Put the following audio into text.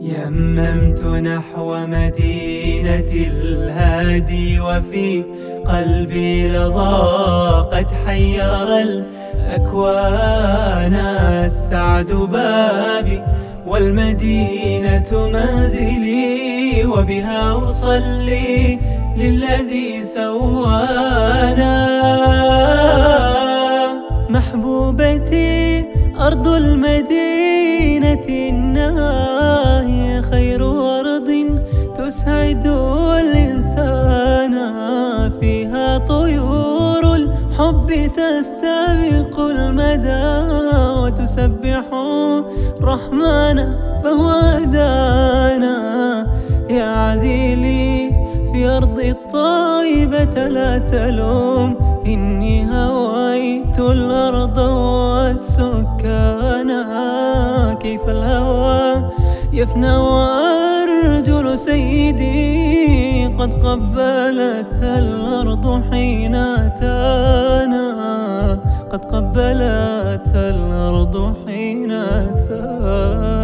يممت نحو مدينة الهادي وفي قلبي لظى قد حير الأكوان. السعد بابي والمدينة منزلي وبها أصلي للذي سوانا. محبوبتي أرض المدينة أرض تسعد الإنسان فيها طيور الحب تستبق المدى وتسبح الرحمن فهو هدانا يا عذيلي في أرض الطيبة لا تلوم إني هويت الأرض والسكان. كيف الهوى يفنى وأرجل سيدي قد قبلتها الأرض حين أتانا قد قبلتها الأرض حين أتانا